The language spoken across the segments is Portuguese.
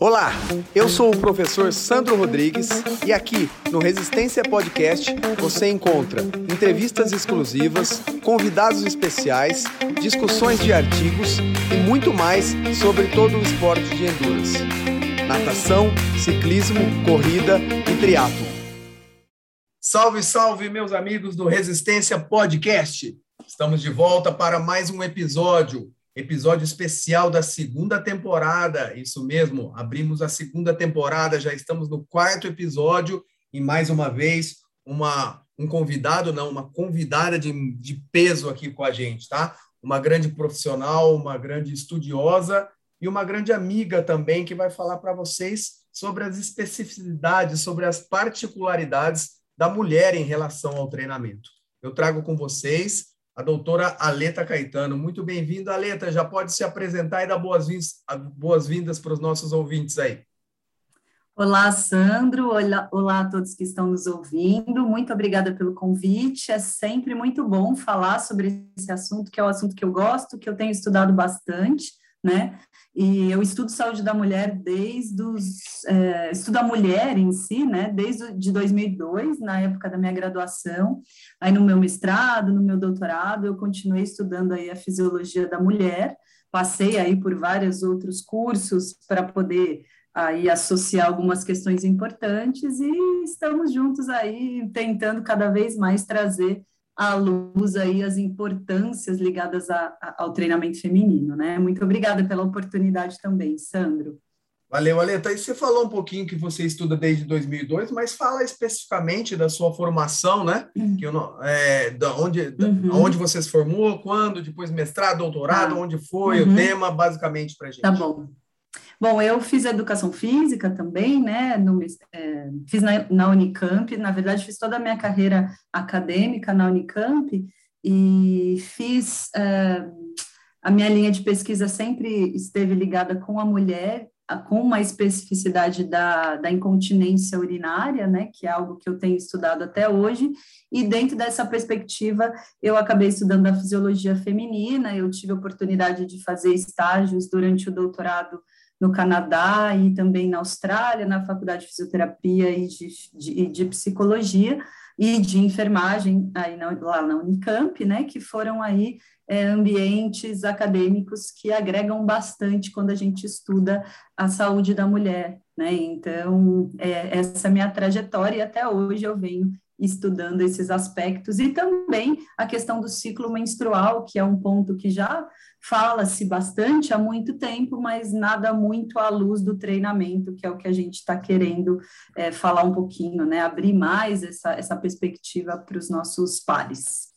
Olá, eu sou o professor Sandro Rodrigues e aqui no Resistência Podcast você encontra entrevistas exclusivas, convidados especiais, discussões de artigos e muito mais sobre todo o esporte de endurance: natação, ciclismo, corrida e triatlo. Salve, salve, meus amigos do Resistência Podcast! Estamos de volta para mais um episódio episódio especial da segunda temporada. Isso mesmo, abrimos a segunda temporada, já estamos no quarto episódio e mais uma vez uma um convidado, não, uma convidada de, de peso aqui com a gente, tá? Uma grande profissional, uma grande estudiosa e uma grande amiga também que vai falar para vocês sobre as especificidades, sobre as particularidades da mulher em relação ao treinamento. Eu trago com vocês a doutora Aleta Caetano. Muito bem-vinda, Aleta. Já pode se apresentar e dar boas-vindas boas para os nossos ouvintes aí. Olá, Sandro. Olá, olá a todos que estão nos ouvindo. Muito obrigada pelo convite. É sempre muito bom falar sobre esse assunto, que é o assunto que eu gosto, que eu tenho estudado bastante né? E eu estudo saúde da mulher desde os é, estudo a mulher em si, né? Desde de 2002, na época da minha graduação, aí no meu mestrado, no meu doutorado, eu continuei estudando aí a fisiologia da mulher. Passei aí por vários outros cursos para poder aí associar algumas questões importantes e estamos juntos aí tentando cada vez mais trazer à luz aí as importâncias ligadas a, a, ao treinamento feminino, né? Muito obrigada pela oportunidade também, Sandro. Valeu, Aleta. E você falou um pouquinho que você estuda desde 2002, mas fala especificamente da sua formação, né? Uhum. Que eu não, é, da onde, uhum. onde você se formou, quando, depois mestrado, doutorado, ah. onde foi, uhum. o tema, basicamente, para gente. Tá bom. Bom, eu fiz educação física também, né? No, é, fiz na, na, Unicamp, na verdade, fiz toda a minha carreira acadêmica na Unicamp e fiz. É, a minha linha de pesquisa sempre esteve ligada com a mulher, com uma especificidade da, da incontinência urinária, né, que é algo que eu tenho estudado até hoje, e dentro dessa perspectiva eu acabei estudando a fisiologia feminina, eu tive a oportunidade de fazer estágios durante o doutorado no Canadá e também na Austrália, na Faculdade de Fisioterapia e de, de, de Psicologia e de Enfermagem aí na, lá na Unicamp, né, que foram aí é, ambientes acadêmicos que agregam bastante quando a gente estuda a saúde da mulher, né, então é, essa é a minha trajetória e até hoje eu venho estudando esses aspectos. E também a questão do ciclo menstrual, que é um ponto que já fala-se bastante há muito tempo, mas nada muito à luz do treinamento, que é o que a gente está querendo é, falar um pouquinho, né? Abrir mais essa, essa perspectiva para os nossos pares.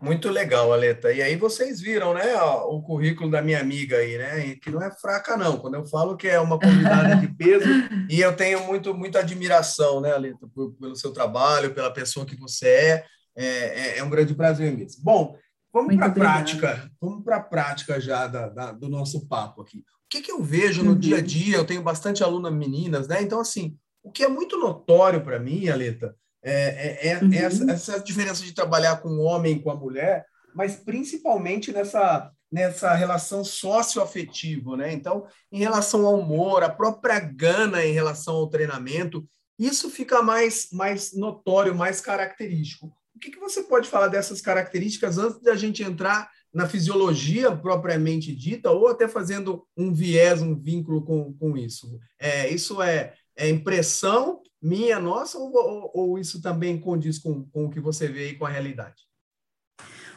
Muito legal, Aleta. E aí vocês viram, né, o currículo da minha amiga aí, né, que não é fraca não. Quando eu falo que é uma convidada de peso, e eu tenho muito, muita admiração, né, Aleta, pelo seu trabalho, pela pessoa que você é, é, é, é um grande prazer mesmo. Bom, vamos para a prática, vamos para a prática já da, da, do nosso papo aqui. O que, que eu vejo no uhum. dia a dia? Eu tenho bastante aluna meninas, né? Então, assim, o que é muito notório para mim, Aleta, é, é, é uhum. essa, essa diferença de trabalhar com o homem e com a mulher, mas principalmente nessa, nessa relação socioafetiva, né? Então, em relação ao humor, a própria gana em relação ao treinamento, isso fica mais, mais notório, mais característico. Que, que você pode falar dessas características antes da gente entrar na fisiologia propriamente dita, ou até fazendo um viés, um vínculo com, com isso? É, isso é, é impressão minha, nossa, ou, ou, ou isso também condiz com, com o que você vê aí com a realidade?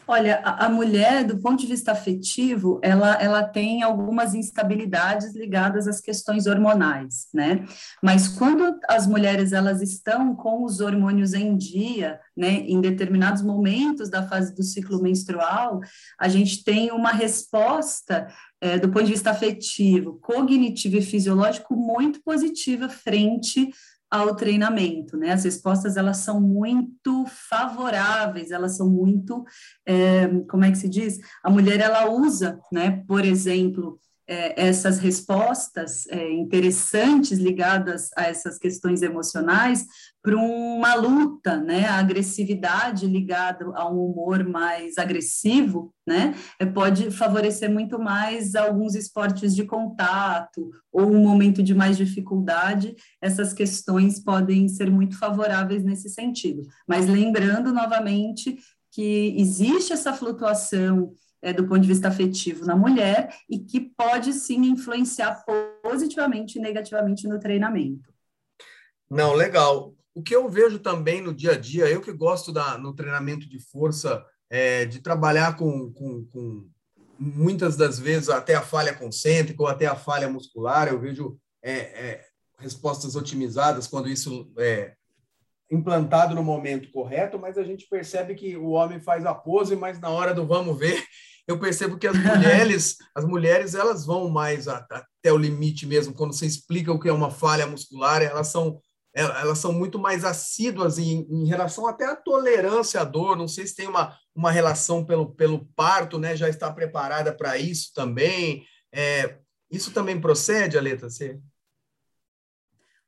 Olha, a, mulher, do ponto de vista afetivo, ela, ela tem algumas instabilidades ligadas às questões hormonais, né? Mas quando as mulheres elas estão com os hormônios em dia, né, em determinados momentos da fase do ciclo menstrual, a gente tem uma resposta é, do ponto de vista afetivo, cognitivo e fisiológico muito positiva frente ao treinamento, né? As respostas elas são muito favoráveis, elas são muito, é, como é que se diz? A mulher ela usa, né? Por exemplo, é, essas respostas é, interessantes ligadas a essas questões emocionais para uma luta, né? A agressividade ligada a um humor mais agressivo, né? É, pode favorecer muito mais alguns esportes de contato ou um momento de mais dificuldade. Essas questões podem ser muito favoráveis nesse sentido. Mas lembrando novamente que existe essa flutuação é, do ponto de vista afetivo na mulher e que pode sim influenciar positivamente e negativamente no treinamento. Não, legal. O que eu vejo também no dia a dia, eu que gosto da, no treinamento de força, é, de trabalhar com, com, com, muitas das vezes até a falha concêntrica ou até a falha muscular, eu vejo é, é, respostas otimizadas quando isso é implantado no momento correto, mas a gente percebe que o homem faz a pose, mas na hora do vamos ver, eu percebo que as mulheres, as mulheres, elas vão mais até o limite mesmo, quando você explica o que é uma falha muscular, elas são elas são muito mais assíduas em, em relação até à tolerância à dor, não sei se tem uma, uma relação pelo, pelo parto, né, já está preparada para isso também, é, isso também procede, Aleta, você...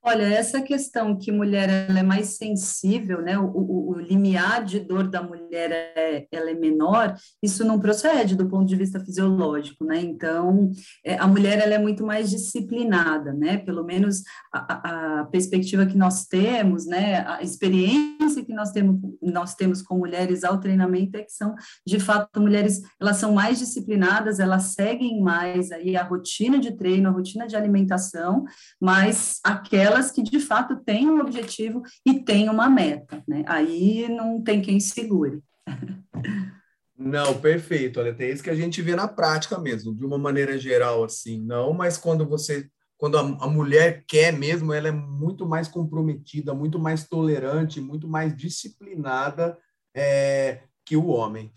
Olha, essa questão que mulher é mais sensível, né? O, o, o, limiar de dor da mulher é, ela é menor, isso não procede do ponto de vista fisiológico, né? Então, é, a mulher ela é muito mais disciplinada, né? Pelo menos a, a, perspectiva que nós temos, né? A experiência que nós temos, nós temos com mulheres ao treinamento é que são, de fato, mulheres, elas são mais disciplinadas, elas seguem mais aí a rotina de treino, a rotina de alimentação, mas aquela aquelas que de fato têm um objetivo e têm uma meta, né? Aí não tem quem segure. Não, perfeito. Olha, tem isso que a gente vê na prática mesmo, de uma maneira geral, assim, não, mas quando você, quando a, a mulher quer mesmo, ela é muito mais comprometida, muito mais tolerante, muito mais disciplinada é, que o homem.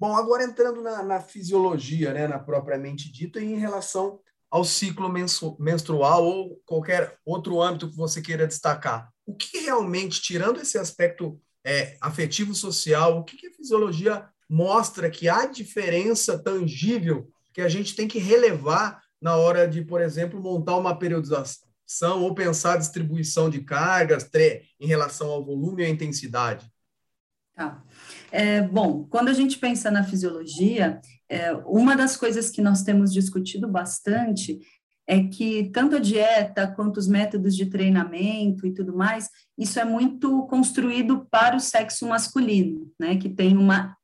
Bom, agora entrando na, na, fisiologia, né, na propriamente dita, e em relação ao ciclo menstrual ou qualquer outro âmbito que você queira destacar. O que realmente, tirando esse aspecto é, afetivo social, o que, que a fisiologia mostra que há diferença tangível que a gente tem que relevar na hora de, por exemplo, montar uma periodização ou pensar a distribuição de cargas em relação ao volume e à intensidade? Tá. É, bom, quando a gente pensa na fisiologia, é, uma das coisas que nós temos discutido bastante é que tanto a dieta quanto os métodos de treinamento e tudo mais, isso é muito construído para o sexo masculino, né, que tem uma,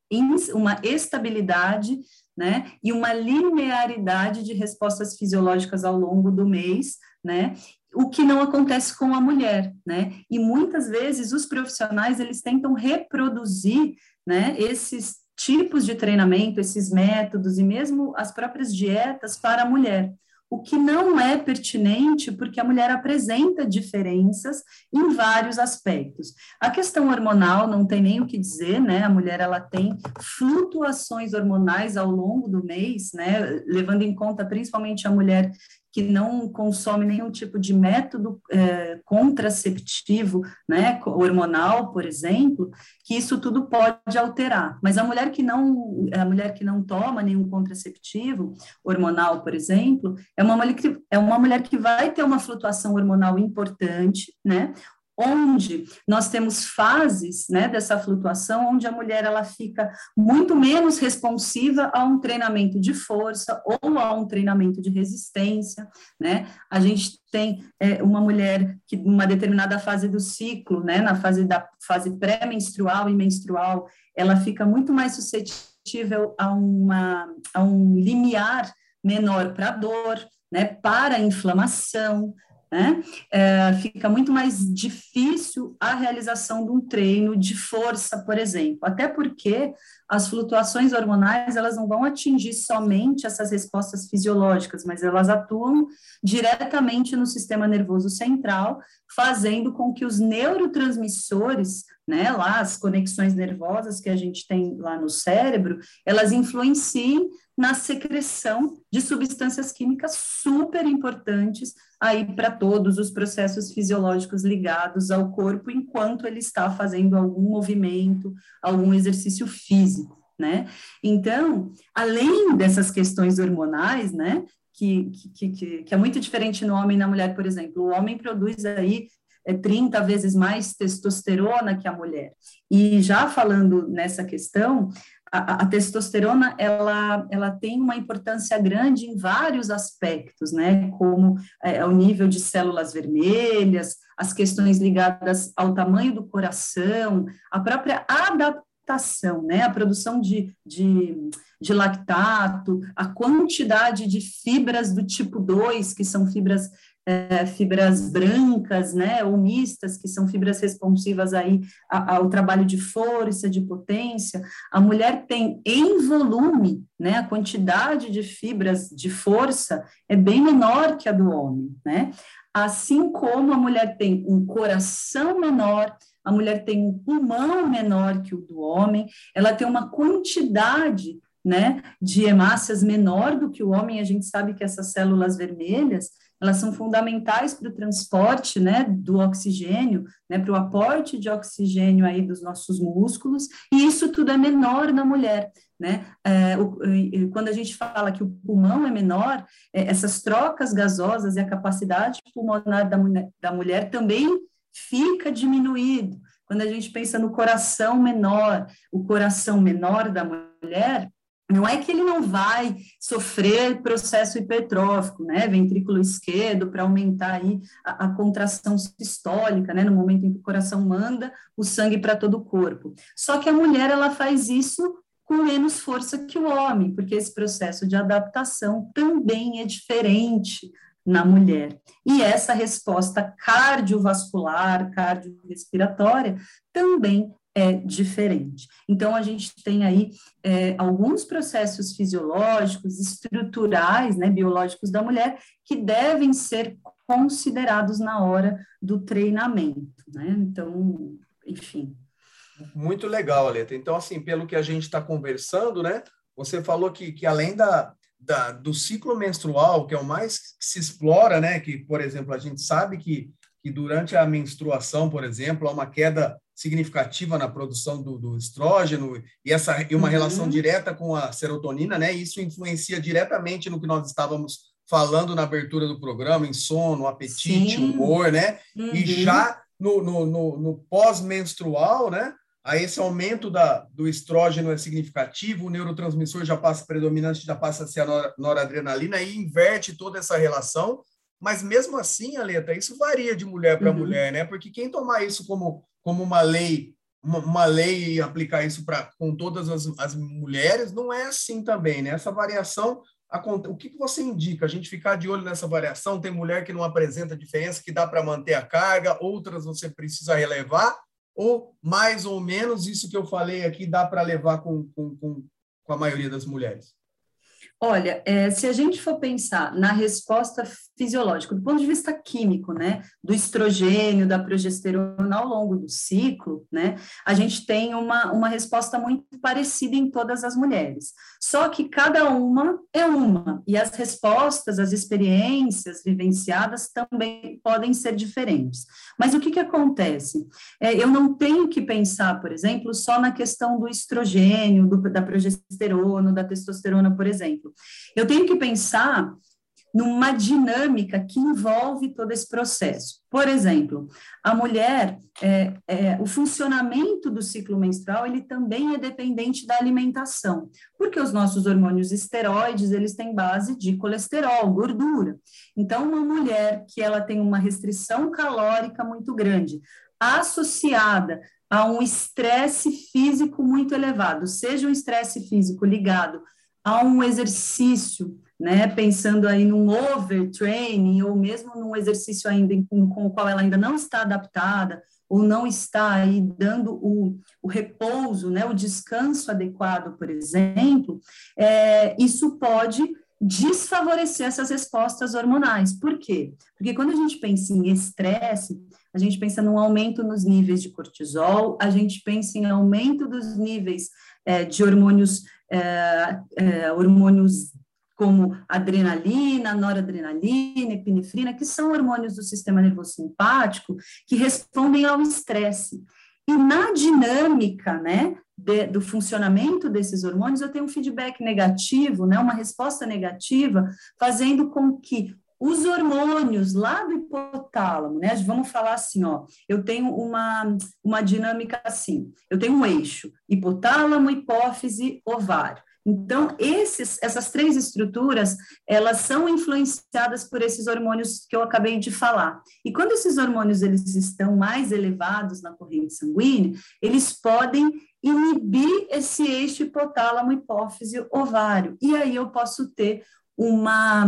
uma estabilidade, né, e uma linearidade de respostas fisiológicas ao longo do mês, né, o que não acontece com a mulher, né, e muitas vezes os profissionais, eles tentam reproduzir, né, esses tipos de treinamento, esses métodos e mesmo as próprias dietas para a mulher. O que não é pertinente, porque a mulher apresenta diferenças em vários aspectos. A questão hormonal não tem nem o que dizer, né? A mulher ela tem flutuações hormonais ao longo do mês, né? Levando em conta principalmente a mulher que não consome nenhum tipo de método é, contraceptivo, né, hormonal, por exemplo, que isso tudo pode alterar. Mas a mulher que não, a mulher que não toma nenhum contraceptivo hormonal, por exemplo, é uma mulher que, é uma mulher que vai ter uma flutuação hormonal importante, né, onde nós temos fases né, dessa flutuação, onde a mulher ela fica muito menos responsiva a um treinamento de força ou a um treinamento de resistência, né? A gente tem é, uma mulher que numa determinada fase do ciclo, né, na fase da fase pré-menstrual e menstrual, ela fica muito mais suscetível a uma a um limiar menor para dor, né, para inflamação, né? É, fica muito mais difícil a realização de um treino de força, por exemplo, até porque as flutuações hormonais elas não vão atingir somente essas respostas fisiológicas, mas elas atuam diretamente no sistema nervoso central, fazendo com que os neurotransmissores, né, lá as conexões nervosas que a gente tem lá no cérebro, elas influenciem na secreção de substâncias químicas super importantes aí para todos os processos fisiológicos ligados ao corpo enquanto ele está fazendo algum movimento, algum exercício físico, né? Então, além dessas questões hormonais, né, que, que, que, que é muito diferente no homem e na mulher, por exemplo. O homem produz aí é 30 vezes mais testosterona que a mulher. E já falando nessa questão, a, testosterona ela, ela tem uma importância grande em vários aspectos, né? Como é, o nível de células vermelhas, as questões ligadas ao tamanho do coração, a própria adaptação, né? A produção de, de, de lactato, a quantidade de fibras do tipo 2, que são fibras é, fibras brancas, né, ou mistas, que são fibras responsivas aí ao trabalho de força, de potência, a mulher tem em volume, né, a quantidade de fibras de força é bem menor que a do homem, né, assim como a mulher tem um coração menor, a mulher tem um pulmão menor que o do homem, ela tem uma quantidade né, de hemácias menor do que o homem, a gente sabe que essas células vermelhas, elas são fundamentais para o transporte, né, do oxigênio, né, para o aporte de oxigênio aí dos nossos músculos, e isso tudo é menor na mulher, né, é, o, quando a gente fala que o pulmão é menor, é, essas trocas gasosas e a capacidade pulmonar da, da mulher também fica diminuído, quando a gente pensa no coração menor, o coração menor da mulher, não é que ele não vai sofrer processo hipertrófico, né, ventrículo esquerdo, para aumentar aí a, a, contração sistólica, né, no momento em que o coração manda o sangue para todo o corpo. Só que a mulher, ela faz isso com menos força que o homem, porque esse processo de adaptação também é diferente na mulher. E essa resposta cardiovascular, cardiorrespiratória, também é diferente. Então, a gente tem aí é, alguns processos fisiológicos, estruturais, né, biológicos da mulher, que devem ser considerados na hora do treinamento, né? Então, enfim. Muito legal, Aleta. Então, assim, pelo que a gente está conversando, né? Você falou que, que além da, da, do ciclo menstrual, que é o mais que se explora, né? Que, por exemplo, a gente sabe que, que durante a menstruação, por exemplo, há uma queda significativa na produção do, do estrógeno e essa e uma uhum. relação direta com a serotonina, né? Isso influencia diretamente no que nós estávamos falando na abertura do programa, em sono, apetite, Sim. humor, né? Uhum. E já no, no, no, no pós-menstrual, né? Aí esse aumento da, do estrógeno é significativo, o neurotransmissor já passa predominante, já passa a ser a noradrenalina e inverte toda essa relação. Mas mesmo assim, Aleta, isso varia de mulher para uhum. mulher, né? Porque quem tomar isso como como uma lei uma, uma lei e aplicar isso para com todas as, as mulheres não é assim também, né? Essa variação o que, você indica? A gente ficar de olho nessa variação? Tem mulher que não apresenta diferença, que dá para manter a carga, outras você precisa relevar, ou mais ou menos isso que eu falei aqui dá para levar com, com, com, com a maioria das mulheres? Olha, é, se a gente for pensar na resposta fisiológica, do ponto de vista químico, né, do estrogênio, da progesterona ao longo do ciclo, né, a gente tem uma, uma resposta muito parecida em todas as mulheres. Só que cada uma é uma, e as respostas, as experiências vivenciadas também podem ser diferentes. Mas o que, que acontece? É, eu não tenho que pensar, por exemplo, só na questão do estrogênio, do, da progesterona, da testosterona, por exemplo. Eu tenho que pensar numa dinâmica que envolve todo esse processo. Por exemplo, a mulher, é, é, o funcionamento do ciclo menstrual, ele também é dependente da alimentação, porque os nossos hormônios esteroides, eles têm base de colesterol, gordura. Então, uma mulher que ela tem uma restrição calórica muito grande, associada a um estresse físico muito elevado, seja um estresse físico ligado a um exercício, né, pensando aí num overtraining, ou mesmo num exercício ainda com, com o qual ela ainda não está adaptada, ou não está aí dando o, o repouso, né, o descanso adequado, por exemplo, é, isso pode desfavorecer essas respostas hormonais. Por quê? Porque quando a gente pensa em estresse, a gente pensa num aumento nos níveis de cortisol, a gente pensa em aumento dos níveis é, de hormônios é, é, hormônios como adrenalina, noradrenalina, epinefrina, que são hormônios do sistema nervoso simpático que respondem ao estresse. E na dinâmica, né, de, do funcionamento desses hormônios, eu tenho um feedback negativo, né, uma resposta negativa, fazendo com que os hormônios lá do hipotálamo, né? Vamos falar assim, ó. Eu tenho uma, uma dinâmica assim. Eu tenho um eixo: hipotálamo, hipófise, ovário. Então, esses, essas três estruturas, elas são influenciadas por esses hormônios que eu acabei de falar. E quando esses hormônios eles estão mais elevados na corrente sanguínea, eles podem inibir esse eixo hipotálamo, hipófise, ovário. E aí eu posso ter uma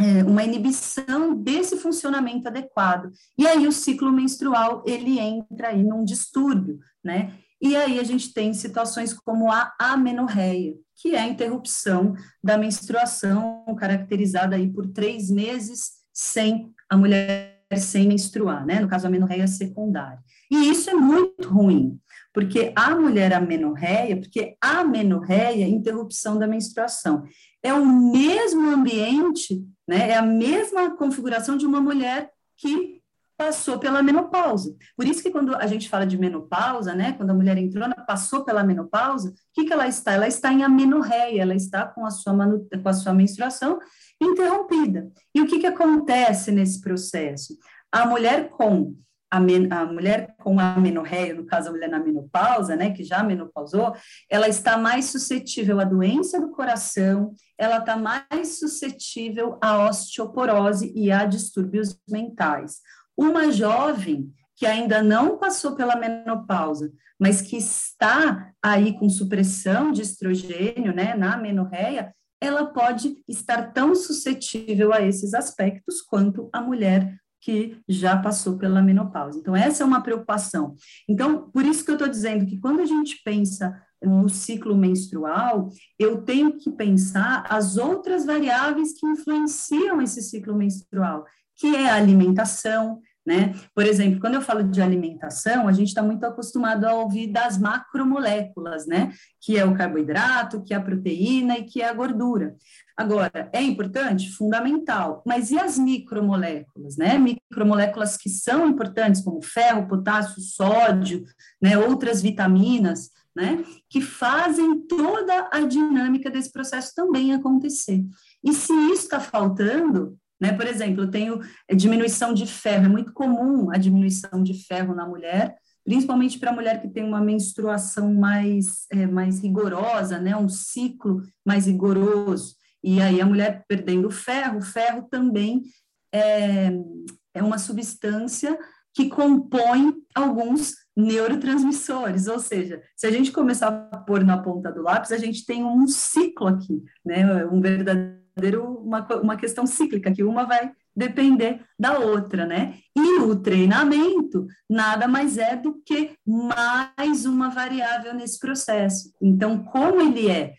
é, uma inibição desse funcionamento adequado. E aí o ciclo menstrual, ele entra aí num distúrbio, né? E aí a gente tem situações como a amenorreia, que é a interrupção da menstruação, caracterizada aí por três meses sem a mulher sem menstruar, né? No caso, a amenorreia secundária. E isso é muito ruim, porque a mulher amenorreia, porque a amenorreia é interrupção da menstruação. É o mesmo ambiente, né? É a mesma configuração de uma mulher que passou pela menopausa. Por isso que quando a gente fala de menopausa, né, quando a mulher entrou, passou pela menopausa, o que, que ela está? Ela está em amenorreia, ela está com a sua, manu, com a sua menstruação interrompida. E o que, que acontece nesse processo? A mulher com a, men, a mulher com a menorreia, no caso a mulher na menopausa, né, que já menopausou, ela está mais suscetível à doença do coração, ela está mais suscetível à osteoporose e a distúrbios mentais. Uma jovem que ainda não passou pela menopausa, mas que está aí com supressão de estrogênio, né, na menorreia, ela pode estar tão suscetível a esses aspectos quanto a mulher que já passou pela menopausa. Então, essa é uma preocupação. Então, por isso que eu estou dizendo que quando a gente pensa no ciclo menstrual, eu tenho que pensar as outras variáveis que influenciam esse ciclo menstrual, que é a alimentação, né? Por exemplo, quando eu falo de alimentação, a gente está muito acostumado a ouvir das macromoléculas, né? Que é o carboidrato, que é a proteína e que é a gordura. Agora, é importante? Fundamental. Mas e as micromoléculas, né? Micromoléculas que são importantes, como ferro, potássio, sódio, né? Outras vitaminas, né? Que fazem toda a dinâmica desse processo também acontecer. E se isso está faltando, né? Por exemplo, eu tenho diminuição de ferro, é muito comum a diminuição de ferro na mulher, principalmente para a mulher que tem uma menstruação mais, é, mais rigorosa, né? um ciclo mais rigoroso. E aí a mulher perdendo ferro, o ferro também é, é uma substância que compõe alguns neurotransmissores, ou seja, se a gente começar a pôr na ponta do lápis, a gente tem um ciclo aqui, né, um verdadeiro uma, uma questão cíclica, que uma vai depender da outra, né? E o treinamento nada mais é do que mais uma variável nesse processo. Então, como ele é,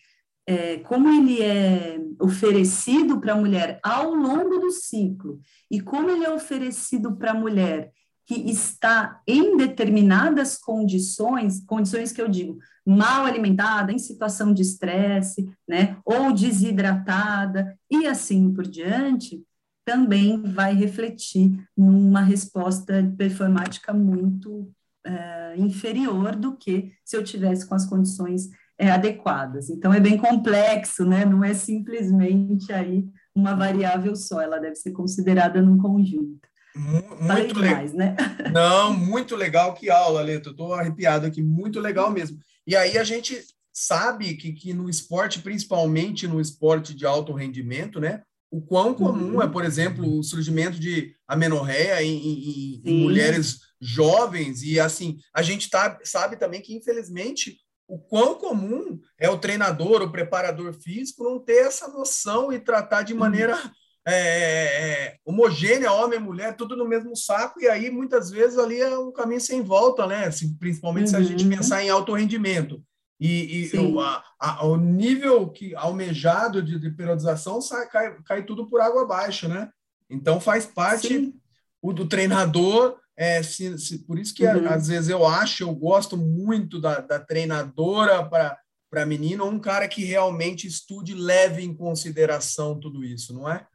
é como ele é oferecido para a mulher ao longo do ciclo e como ele é oferecido para a mulher que está em determinadas condições, condições que eu digo, mal alimentada, em situação de estresse, né, ou desidratada, e assim por diante, também vai refletir numa resposta performática muito é, inferior do que se eu tivesse com as condições é, adequadas. Então, é bem complexo, né? Não é simplesmente aí uma variável só, ela deve ser considerada num conjunto. Muito legal. Né? Não, muito legal. Que aula, Leto. Estou arrepiado aqui. Muito legal mesmo. E aí a gente sabe que, que no esporte, principalmente no esporte de alto rendimento, né? O quão comum uhum. é, por exemplo, o surgimento de amenorreia em, em, em mulheres jovens. E assim, a gente tá, sabe também que, infelizmente, o quão comum é o treinador, o preparador físico não ter essa noção e tratar de uhum. maneira é, é, é, homogênea, homem e mulher, tudo no mesmo saco, e aí muitas vezes ali é um caminho sem volta, né? Assim, principalmente uhum. se a gente uhum. pensar em alto rendimento. E, e o, a, a, o nível que almejado de, de periodização sai, cai, cai tudo por água abaixo, né? Então faz parte o do treinador. É, se, se, por isso que uhum. às vezes eu acho, eu gosto muito da, da treinadora para para menino, um cara que realmente estude leve em consideração tudo isso, não é?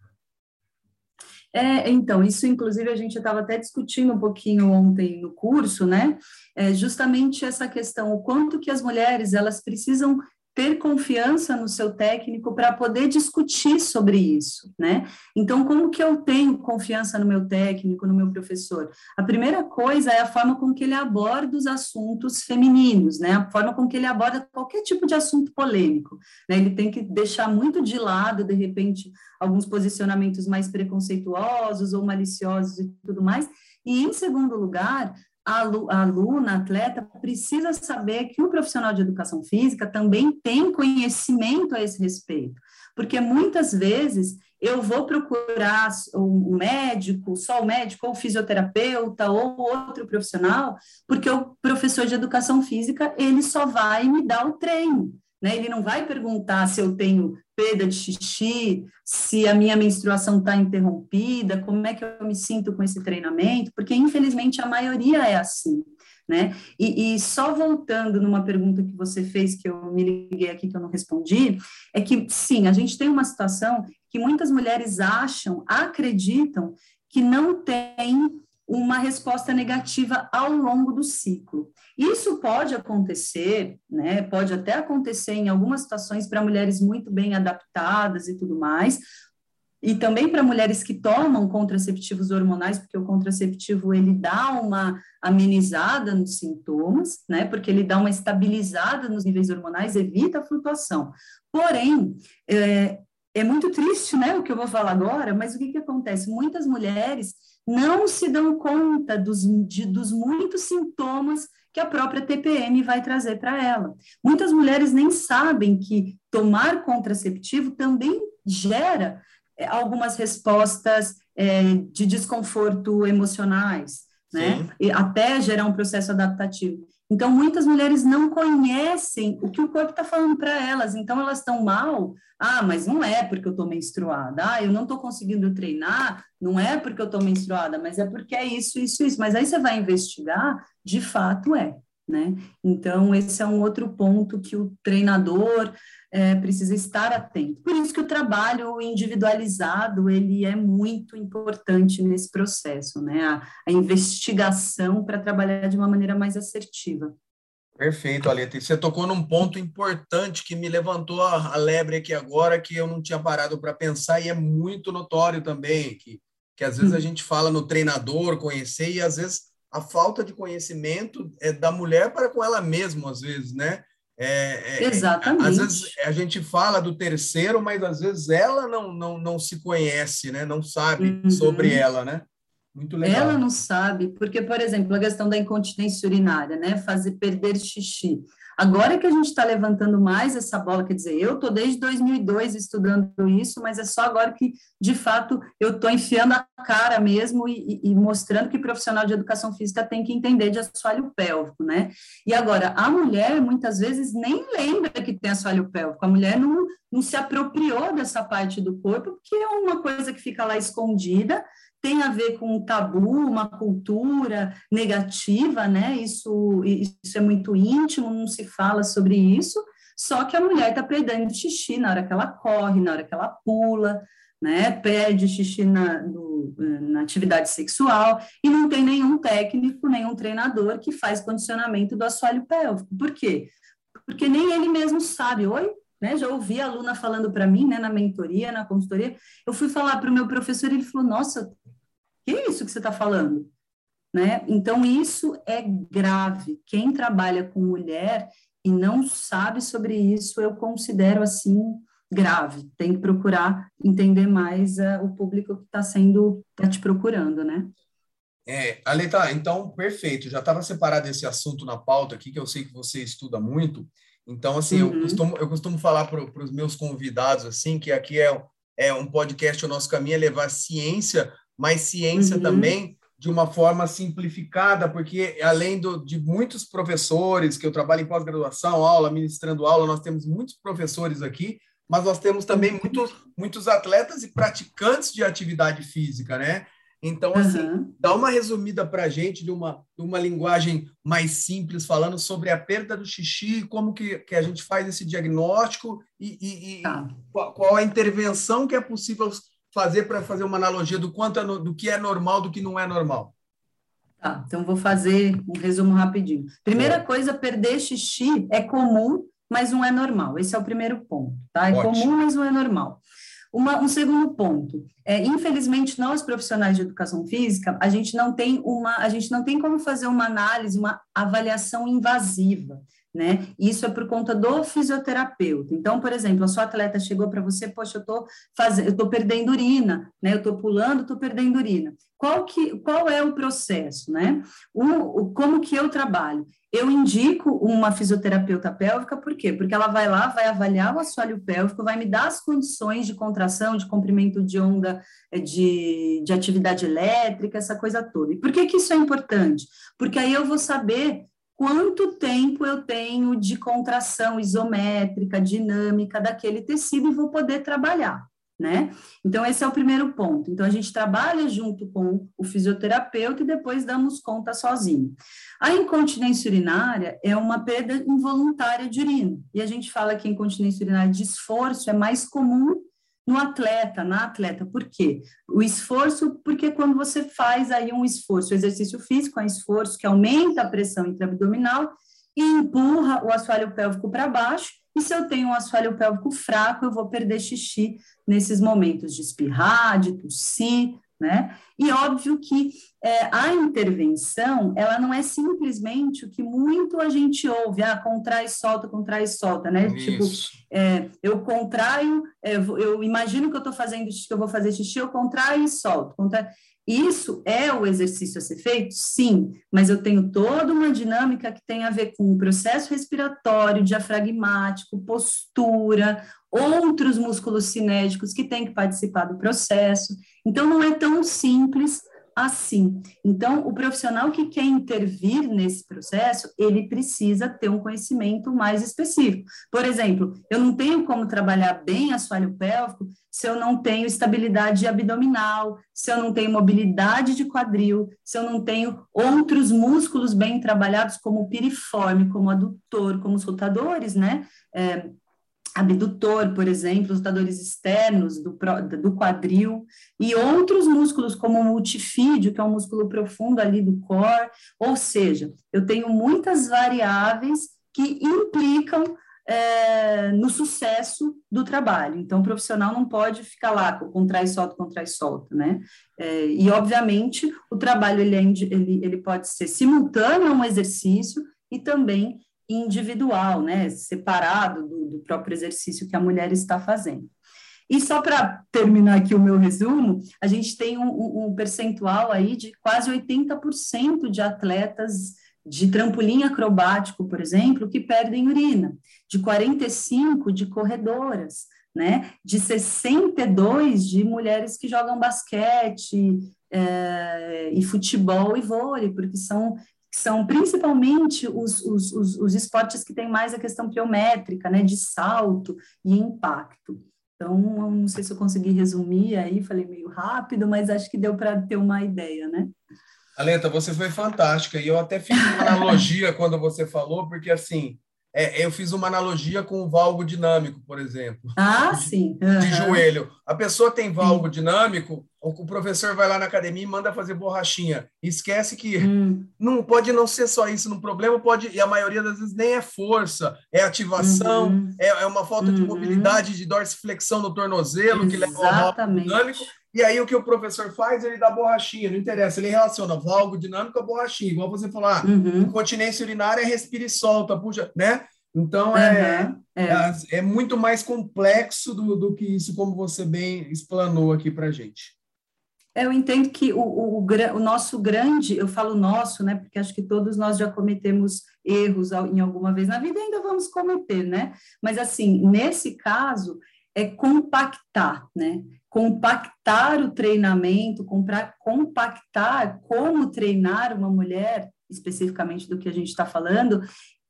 É, então, isso inclusive a gente estava até discutindo um pouquinho ontem no curso, né? É justamente essa questão, o quanto que as mulheres elas precisam ter confiança no seu técnico para poder discutir sobre isso, né? Então, como que eu tenho confiança no meu técnico, no meu professor? A primeira coisa é a forma com que ele aborda os assuntos femininos, né? A forma com que ele aborda qualquer tipo de assunto polêmico, né? Ele tem que deixar muito de lado, de repente, alguns posicionamentos mais preconceituosos ou maliciosos e tudo mais. E, em segundo lugar, a aluna, atleta, precisa saber que o profissional de educação física também tem conhecimento a esse respeito, porque muitas vezes eu vou procurar um médico, só o médico, ou o fisioterapeuta, ou outro profissional, porque o professor de educação física, ele só vai me dar o treino, né? Ele não vai perguntar se eu tenho perda de xixi, se a minha menstruação está interrompida, como é que eu me sinto com esse treinamento, porque infelizmente a maioria é assim, né? E, e, só voltando numa pergunta que você fez, que eu me liguei aqui que eu não respondi, é que sim, a gente tem uma situação que muitas mulheres acham, acreditam que não tem uma resposta negativa ao longo do ciclo. Isso pode acontecer, né? Pode até acontecer em algumas situações para mulheres muito bem adaptadas e tudo mais, e também para mulheres que tomam contraceptivos hormonais, porque o contraceptivo ele dá uma amenizada nos sintomas, né? Porque ele dá uma estabilizada nos níveis hormonais, evita a flutuação. Porém, é, é muito triste, né? O que eu vou falar agora, mas o que, que acontece? Muitas mulheres não se dão conta dos, de, dos muitos sintomas que a própria TPM vai trazer para ela. Muitas mulheres nem sabem que tomar contraceptivo também gera é, algumas respostas é, de desconforto emocionais, né? E até gerar um processo adaptativo. Então, muitas mulheres não conhecem o que o corpo está falando para elas, então elas estão mal. Ah, mas não é porque eu estou menstruada. Ah, eu não estou conseguindo treinar, não é porque eu estou menstruada, mas é porque é isso, isso, isso. Mas aí você vai investigar, de fato é, né? Então, esse é um outro ponto que o treinador é, precisa estar atento. Por isso que o trabalho individualizado, ele é muito importante nesse processo, né? A, a investigação para trabalhar de uma maneira mais assertiva. Perfeito, Aleta. E você tocou num ponto importante que me levantou a, a lebre aqui agora, que eu não tinha parado para pensar, e é muito notório também, que, que às vezes a hum. gente fala no treinador, conhecer, e às vezes a falta de conhecimento é da mulher para com ela mesma, às vezes, né? É, é, Exatamente. Às vezes a gente fala do terceiro, mas às vezes ela não, não, não se conhece, né? Não sabe uhum. sobre ela, né? Muito legal. Ela não sabe, porque, por exemplo, a questão da incontinência urinária, né? Fazer perder xixi. Agora que a gente está levantando mais essa bola, quer dizer, eu estou desde 2002 estudando isso, mas é só agora que, de fato, eu estou enfiando a cara mesmo e, e, mostrando que profissional de educação física tem que entender de assoalho pélvico, né? E agora, a mulher, muitas vezes, nem lembra que tem assoalho pélvico, a mulher não, não se apropriou dessa parte do corpo, porque é uma coisa que fica lá escondida, tem a ver com um tabu, uma cultura negativa, né? Isso, isso é muito íntimo, não se fala sobre isso. Só que a mulher está perdendo xixi na hora que ela corre, na hora que ela pula, né? Perde xixi na, no, na atividade sexual e não tem nenhum técnico, nenhum treinador que faz condicionamento do assoalho pélvico. Por quê? Porque nem ele mesmo sabe. Oi, né? Já ouvi a aluna falando para mim, né, na mentoria, na consultoria. Eu fui falar para o meu professor ele falou: Nossa, que é isso que você está falando? Né? Então, isso é grave. Quem trabalha com mulher e não sabe sobre isso, eu considero assim grave. Tem que procurar entender mais uh, o público que está sendo, está te procurando, né? É, Aleta, então, perfeito. Já estava separado esse assunto na pauta aqui, que eu sei que você estuda muito. Então, assim, uhum. eu, costumo, eu costumo falar para os meus convidados, assim, que aqui é, é um podcast, o nosso caminho é levar ciência mas ciência uhum. também de uma forma simplificada, porque além do, de muitos professores, que eu trabalho em pós-graduação, aula, ministrando aula, nós temos muitos professores aqui, mas nós temos também uhum. muitos, muitos atletas e praticantes de atividade física, né? Então, assim, uhum. dá uma resumida para a gente de uma, de uma linguagem mais simples, falando sobre a perda do xixi, como que, que a gente faz esse diagnóstico e, e, e tá. qual, qual, a intervenção que é possível fazer para fazer uma analogia do quanto é, do que é normal, do que não é normal? Tá, então vou fazer um resumo rapidinho. Primeira é. coisa, perder xixi é comum, mas não é normal. Esse é o primeiro ponto, tá? É Ótimo. comum, mas não é normal. Uma, um segundo ponto, é, infelizmente nós profissionais de educação física, a gente não tem uma, a gente não tem como fazer uma análise, uma avaliação invasiva né? Isso é por conta do fisioterapeuta. Então, por exemplo, a sua atleta chegou para você, poxa, eu estou fazendo, eu estou perdendo urina, né? Eu estou pulando, estou perdendo urina. Qual que, qual é o processo, né? O, como que eu trabalho? Eu indico uma fisioterapeuta pélvica, por quê? Porque ela vai lá, vai avaliar o assoalho pélvico, vai me dar as condições de contração, de comprimento de onda, eh, de, de atividade elétrica, essa coisa toda. E por que, que isso é importante? Porque aí eu vou saber quanto tempo eu tenho de contração isométrica, dinâmica daquele tecido e vou poder trabalhar, né? Então, esse é o primeiro ponto. Então, a gente trabalha junto com o fisioterapeuta e depois damos conta sozinho. A incontinência urinária é uma perda involuntária de urina, e a gente fala que a incontinência urinária de esforço é mais comum no atleta, na atleta. Por quê? O esforço, porque quando você faz aí um esforço, o exercício físico é um esforço que aumenta a pressão intraabdominal e empurra o assoalho pélvico para baixo, e se eu tenho um assoalho pélvico fraco, eu vou perder xixi nesses momentos de espirrar, de tossir, né? E óbvio que é, a intervenção, ela não é simplesmente o que muito a gente ouve, ah, contrai, solta, contrai, solta, né? Tipo, Isso. Tipo, é, eu contraio, é, eu imagino que eu estou fazendo xixi, que eu vou fazer xixi, eu contraio e solto. Contraio. Isso é o exercício a ser feito? Sim, mas eu tenho toda uma dinâmica que tem a ver com o processo respiratório, diafragmático, postura, outros músculos cinéticos que têm que participar do processo. Então, não é tão simples assim. Então, o profissional que quer intervir nesse processo, ele precisa ter um conhecimento mais específico. Por exemplo, eu não tenho como trabalhar bem assoalho pélvico se eu não tenho estabilidade abdominal, se eu não tenho mobilidade de quadril, se eu não tenho outros músculos bem trabalhados, como o piriforme, como o adutor, como os rotadores, né? É, abdutor, por exemplo, os rotadores externos do, do quadril, e outros músculos, como o multifídio, que é um músculo profundo ali do core, ou seja, eu tenho muitas variáveis que implicam é, no sucesso do trabalho. Então, o profissional não pode ficar lá, contrai, solta, contrai, solta, né? É, e, obviamente, o trabalho ele, é, ele, ele pode ser simultâneo a um exercício e também individual, né, separado do, do próprio exercício que a mulher está fazendo. E só para terminar aqui o meu resumo, a gente tem um, um percentual aí de quase 80% de atletas de trampolim acrobático, por exemplo, que perdem urina, de 45 de corredoras, né, de 62 de mulheres que jogam basquete é, e futebol e vôlei, porque são são principalmente os, os, os, os, esportes que têm mais a questão pliométrica, né, de salto e impacto. Então, não sei se eu consegui resumir aí, falei meio rápido, mas acho que deu para ter uma ideia, né? Alenta, você foi fantástica, e eu até fiz uma analogia quando você falou, porque assim, é, eu fiz uma analogia com o valgo dinâmico, por exemplo. Ah, de, sim. Uhum. De joelho. A pessoa tem valgo sim. dinâmico, o professor vai lá na academia e manda fazer borrachinha. Esquece que hum. não pode não ser só isso. No problema pode, e a maioria das vezes nem é força, é ativação, uhum. é, é, uma falta uhum. de mobilidade, de dorsiflexão no tornozelo, Exatamente. que leva ao valgo dinâmico. E aí o que o professor faz? Ele dá borrachinha, não interessa, ele relaciona valgo dinâmico a borrachinha, igual você falou, ah, uhum. incontinência urinária é respira e solta, puxa, né? Então uhum. é, é, é, muito mais complexo do, do que isso, como você bem explanou aqui para gente. Eu entendo que o, o, o, nosso grande, eu falo nosso, né, porque acho que todos nós já cometemos erros em alguma vez na vida e ainda vamos cometer, né? Mas, assim, nesse caso, é compactar, né? Compactar o treinamento, comprar, compactar como treinar uma mulher, especificamente do que a gente está falando,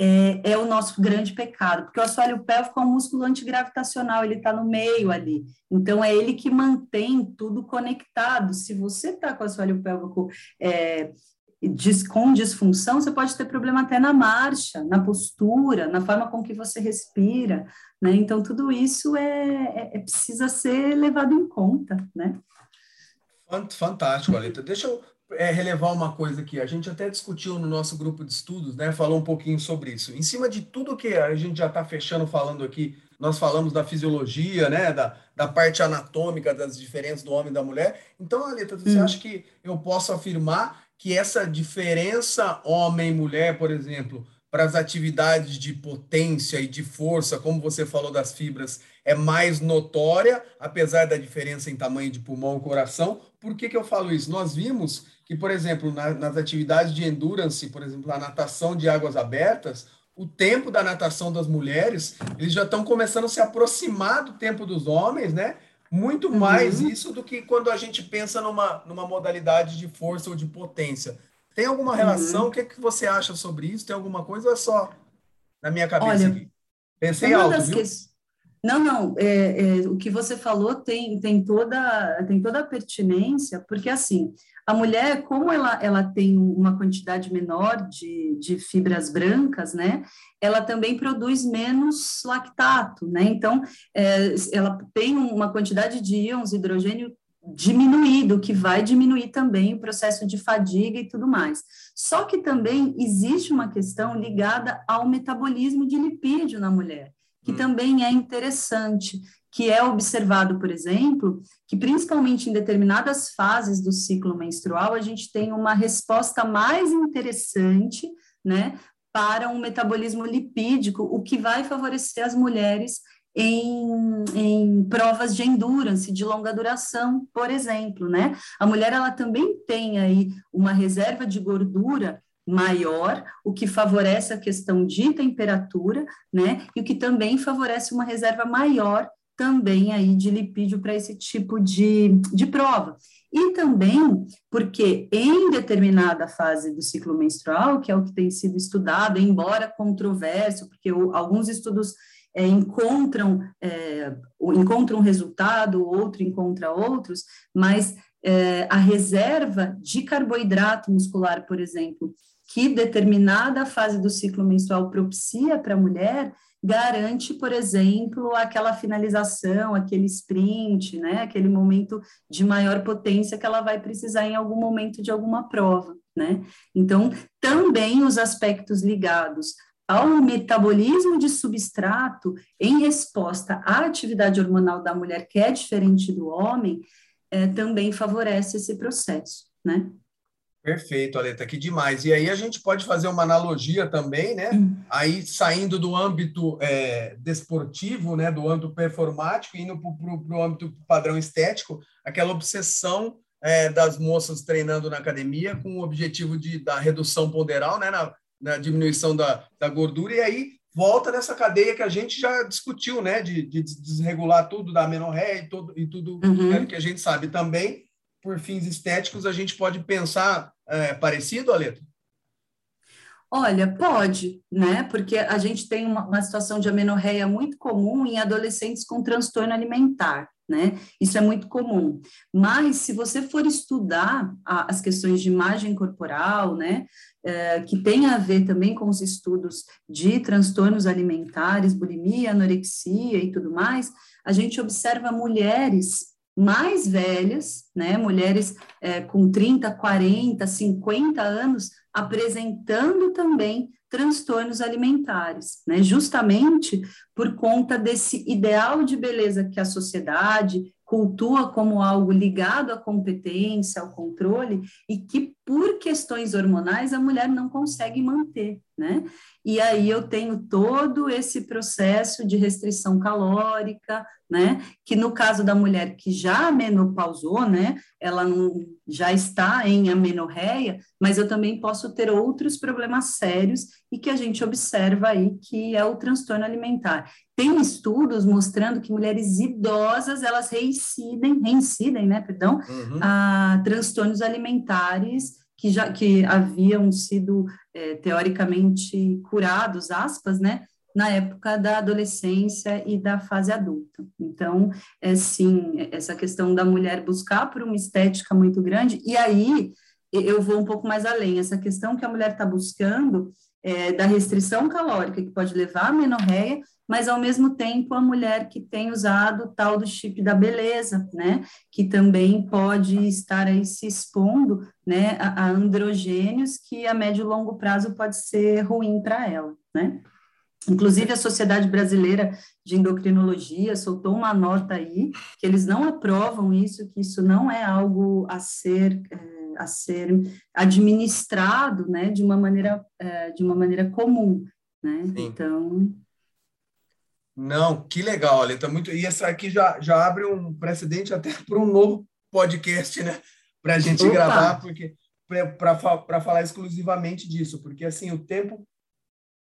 é, é, o nosso grande pecado, porque o assoalho pélvico é um músculo antigravitacional, ele está no meio ali, então é ele que mantém tudo conectado. Se você está com o assoalho pélvico é, com disfunção, você pode ter problema até na marcha, na postura, na forma com que você respira, né? Então, tudo isso é, é, é precisa ser levado em conta, né? Fantástico, Aleta. Deixa eu é, relevar uma coisa aqui. A gente até discutiu no nosso grupo de estudos, né? Falou um pouquinho sobre isso. Em cima de tudo que a gente já está fechando falando aqui, nós falamos da fisiologia, né? Da, da parte anatômica das diferenças do homem e da mulher. Então, Aleta, você hum. acha que eu posso afirmar que essa diferença homem-mulher, por exemplo, para as atividades de potência e de força, como você falou das fibras, é mais notória, apesar da diferença em tamanho de pulmão e coração. Por que, que eu falo isso? Nós vimos que, por exemplo, na, nas atividades de endurance, por exemplo, a natação de águas abertas, o tempo da natação das mulheres, eles já estão começando a se aproximar do tempo dos homens, né? Muito uhum. mais uhum. isso do que quando a gente pensa numa, numa modalidade de força ou de potência. Tem alguma relação? Uhum. O que, é que você acha sobre isso? Tem alguma coisa ou é só na minha cabeça Olha, aqui? Pensei alto, viu? Que... Não, não, é, é, o que você falou tem, tem, toda, tem toda a pertinência, porque assim, a mulher, como ela, ela tem uma quantidade menor de, de fibras brancas, né, ela também produz menos lactato, né, então é, ela tem uma quantidade de íons hidrogênio diminuído, que vai diminuir também o processo de fadiga e tudo mais. Só que também existe uma questão ligada ao metabolismo de lipídio na mulher que hum. também é interessante, que é observado, por exemplo, que principalmente em determinadas fases do ciclo menstrual, a gente tem uma resposta mais interessante, né, para um metabolismo lipídico, o que vai favorecer as mulheres em, em, provas de endurance, de longa duração, por exemplo, né? A mulher, ela também tem aí uma reserva de gordura maior, o que favorece a questão de temperatura, né? E o que também favorece uma reserva maior também aí de lipídio para esse tipo de, de prova. E também porque em determinada fase do ciclo menstrual, que é o que tem sido estudado, embora controverso, porque o, alguns estudos é, encontram, é, encontram um resultado, outro encontra outros, mas é, a reserva de carboidrato muscular, por exemplo, que determinada fase do ciclo menstrual propicia para a mulher, garante, por exemplo, aquela finalização, aquele sprint, né, aquele momento de maior potência que ela vai precisar em algum momento de alguma prova, né? Então, também os aspectos ligados ao metabolismo de substrato em resposta à atividade hormonal da mulher, que é diferente do homem, é, também favorece esse processo, né? Perfeito, Aleta, que demais. E aí a gente pode fazer uma analogia também, né? Hum. Aí saindo do âmbito é, desportivo, né? Do âmbito performático, indo para o âmbito padrão estético, aquela obsessão é, das moças treinando na academia com o objetivo de, da redução ponderal, né? Na, na diminuição da, da gordura, e aí volta nessa cadeia que a gente já discutiu, né? De, de desregular tudo da menorréia e, todo, e tudo uhum. que a gente sabe também por fins estéticos, a gente pode pensar é, parecido, Aleta? Olha, pode, né? Porque a gente tem uma, uma, situação de amenorreia muito comum em adolescentes com transtorno alimentar, né? Isso é muito comum. Mas se você for estudar a, as questões de imagem corporal, né? É, que tem a ver também com os estudos de transtornos alimentares, bulimia, anorexia e tudo mais, a gente observa mulheres mais velhas, né, mulheres é, com 30, 40, 50 anos, apresentando também transtornos alimentares, né, justamente por conta desse ideal de beleza que a sociedade cultua como algo ligado à competência, ao controle, e que por questões hormonais a mulher não consegue manter, né? E aí eu tenho todo esse processo de restrição calórica, né? Que no caso da mulher que já menopausou, né? Ela não, já está em amenorreia, mas eu também posso ter outros problemas sérios e que a gente observa aí que é o transtorno alimentar. Tem estudos mostrando que mulheres idosas elas reincidem, reincidem, né? Perdão, uhum. a transtornos alimentares que já que haviam sido é, teoricamente curados, aspas, né, na época da adolescência e da fase adulta. Então, é sim, essa questão da mulher buscar por uma estética muito grande, e aí eu vou um pouco mais além. Essa questão que a mulher está buscando é, da restrição calórica, que pode levar à menorreia, mas ao mesmo tempo a mulher que tem usado o tal do chip da beleza, né, que também pode estar aí se expondo, né, a, a androgênios que a médio e longo prazo pode ser ruim para ela, né. Inclusive, a Sociedade Brasileira de Endocrinologia soltou uma nota aí que eles não aprovam isso, que isso não é algo a ser é, a ser administrado, né, de uma maneira é, de uma maneira comum, né? Sim. Então não, que legal, Ale, tá muito. E essa aqui já, já abre um precedente até para um novo podcast, né? Para a gente Opa. gravar, porque para falar exclusivamente disso, porque assim o tempo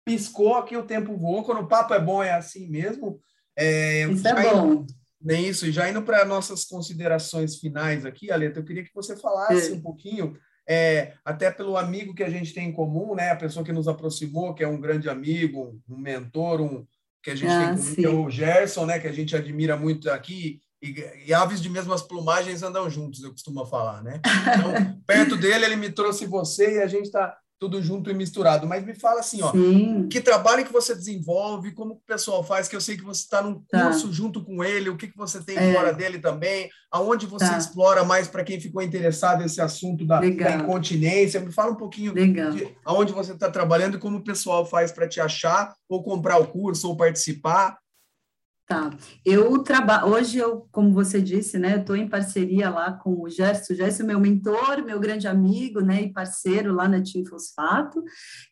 piscou aqui, o tempo voou. Quando o papo é bom, é assim mesmo. É, Isso é bom. Nem isso. E já indo para nossas considerações finais aqui, Aleta, eu queria que você falasse é. um pouquinho, é, até pelo amigo que a gente tem em comum, né? A pessoa que nos aproximou, que é um grande amigo, um mentor, um que a gente ah, tem que é o Gerson, né? Que a gente admira muito aqui. E, e, aves de mesmas plumagens andam juntos, eu costumo falar, né? Então, perto dele, ele me trouxe você e a gente está tudo junto e misturado. Mas me fala assim, ó, Sim. que trabalho que você desenvolve, como o pessoal faz, que eu sei que você está num tá. curso tá. junto com ele, o que, que você tem é. fora dele também, aonde você tá. explora mais para quem ficou interessado nesse assunto da, da, incontinência. Me fala um pouquinho Legal. de aonde você está trabalhando e como o pessoal faz para te achar, ou comprar o curso, ou participar. Tá. Eu trabalho hoje eu, como você disse, né, estou em parceria lá com o Gerson, o Gerson é meu mentor, meu grande amigo, né, e parceiro lá na Team Fosfato.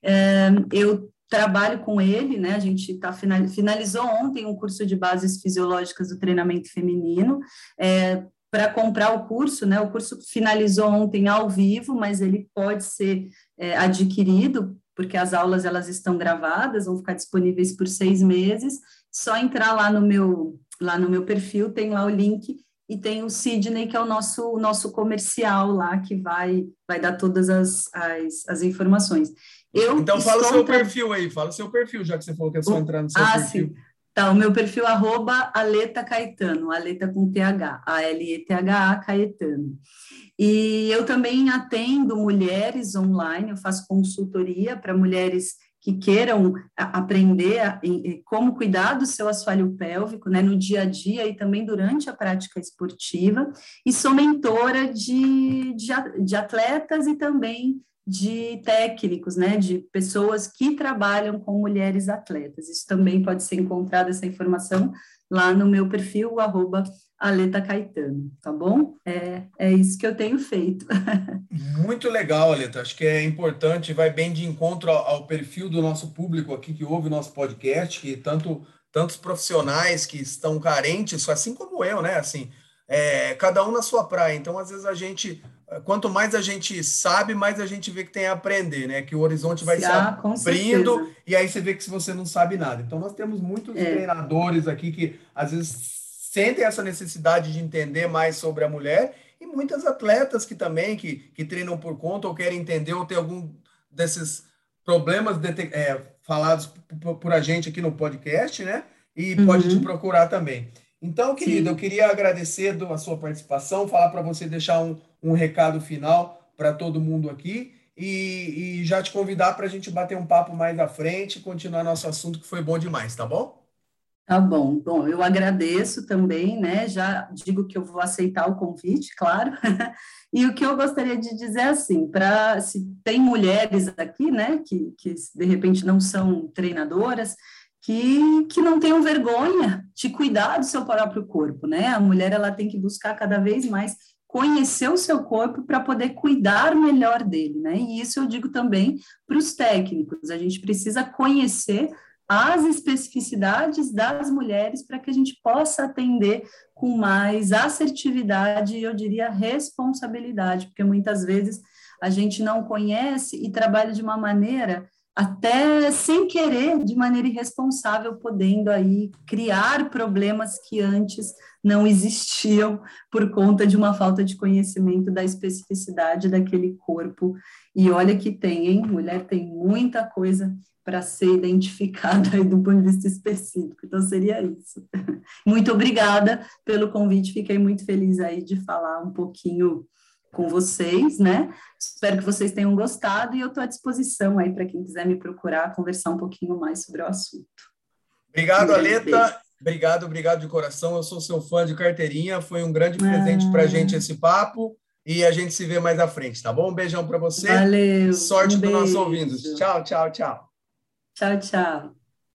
É, eu trabalho com ele, né, a gente tá final, finalizou ontem um curso de bases fisiológicas do treinamento feminino. É, para comprar o curso, né? O curso finalizou ontem ao vivo, mas ele pode ser é, adquirido porque as aulas elas estão gravadas, vão ficar disponíveis por seis meses só entrar lá no meu lá no meu perfil, tem lá o link e tem o Sidney, que é o nosso, o nosso comercial lá, que vai, vai dar todas as, as, as informações. Eu então, fala o seu tra... perfil aí, fala o seu perfil, já que você falou que é só entrar no seu ah, perfil. Sim. Tá, o meu perfil é arroba Aleta Caetano, Aleta com TH, A-L-E-T-H-A Caetano. E eu também atendo mulheres online, eu faço consultoria para mulheres que queiram aprender a, como cuidar do seu assoalho pélvico, né, no dia a dia e também durante a prática esportiva, e sou mentora de, de, de atletas e também de técnicos, né, de pessoas que trabalham com mulheres atletas. Isso também pode ser encontrado, essa informação, lá no meu perfil, arroba Aleta Caetano, tá bom? É, é isso que eu tenho feito. Muito legal, Aleta. Acho que é importante, vai bem de encontro ao, ao, perfil do nosso público aqui que ouve o nosso podcast, que tanto tantos profissionais que estão carentes, assim como eu, né? Assim, é, cada um na sua praia. Então, às vezes a gente, quanto mais a gente sabe, mais a gente vê que tem a aprender, né? Que o horizonte vai ah, se abrindo e aí você vê que se você não sabe nada. Então, nós temos muitos é. treinadores aqui que às vezes sentem essa necessidade de entender mais sobre a mulher e muitas atletas que também que, que treinam por conta ou querem entender ou ter algum desses problemas é, falados por, por, a gente aqui no podcast, né? E uhum. pode te procurar também. Então, querido, Sim. eu queria agradecer a sua participação, falar para você deixar um, um recado final para todo mundo aqui e, e já te convidar para a gente bater um papo mais à frente e continuar nosso assunto que foi bom demais, tá bom? Tá bom. Bom, eu agradeço também, né? Já digo que eu vou aceitar o convite, claro. e o que eu gostaria de dizer é assim, para se tem mulheres aqui, né, que, que de repente não são treinadoras, que, que não tenham vergonha de cuidar do seu próprio corpo, né? A mulher ela tem que buscar cada vez mais conhecer o seu corpo para poder cuidar melhor dele, né? E isso eu digo também para os técnicos. A gente precisa conhecer as especificidades das mulheres para que a gente possa atender com mais assertividade e eu diria responsabilidade, porque muitas vezes a gente não conhece e trabalha de uma maneira até sem querer, de maneira irresponsável, podendo aí criar problemas que antes não existiam por conta de uma falta de conhecimento da especificidade daquele corpo. E olha que tem, hein? Mulher tem muita coisa para ser identificada aí do ponto de vista específico. Então, seria isso. Muito obrigada pelo convite, fiquei muito feliz aí de falar um pouquinho com vocês, né? Espero que vocês tenham gostado e eu estou à disposição aí para quem quiser me procurar, conversar um pouquinho mais sobre o assunto. Obrigado, Aleta. Obrigado, obrigado de coração. Eu sou seu fã de carteirinha. Foi um grande presente ah. para a gente esse papo e a gente se vê mais à frente, tá bom? Um beijão para você. Valeu. Sorte um do nosso ouvintes. Tchau, tchau, tchau. Tchau, tchau.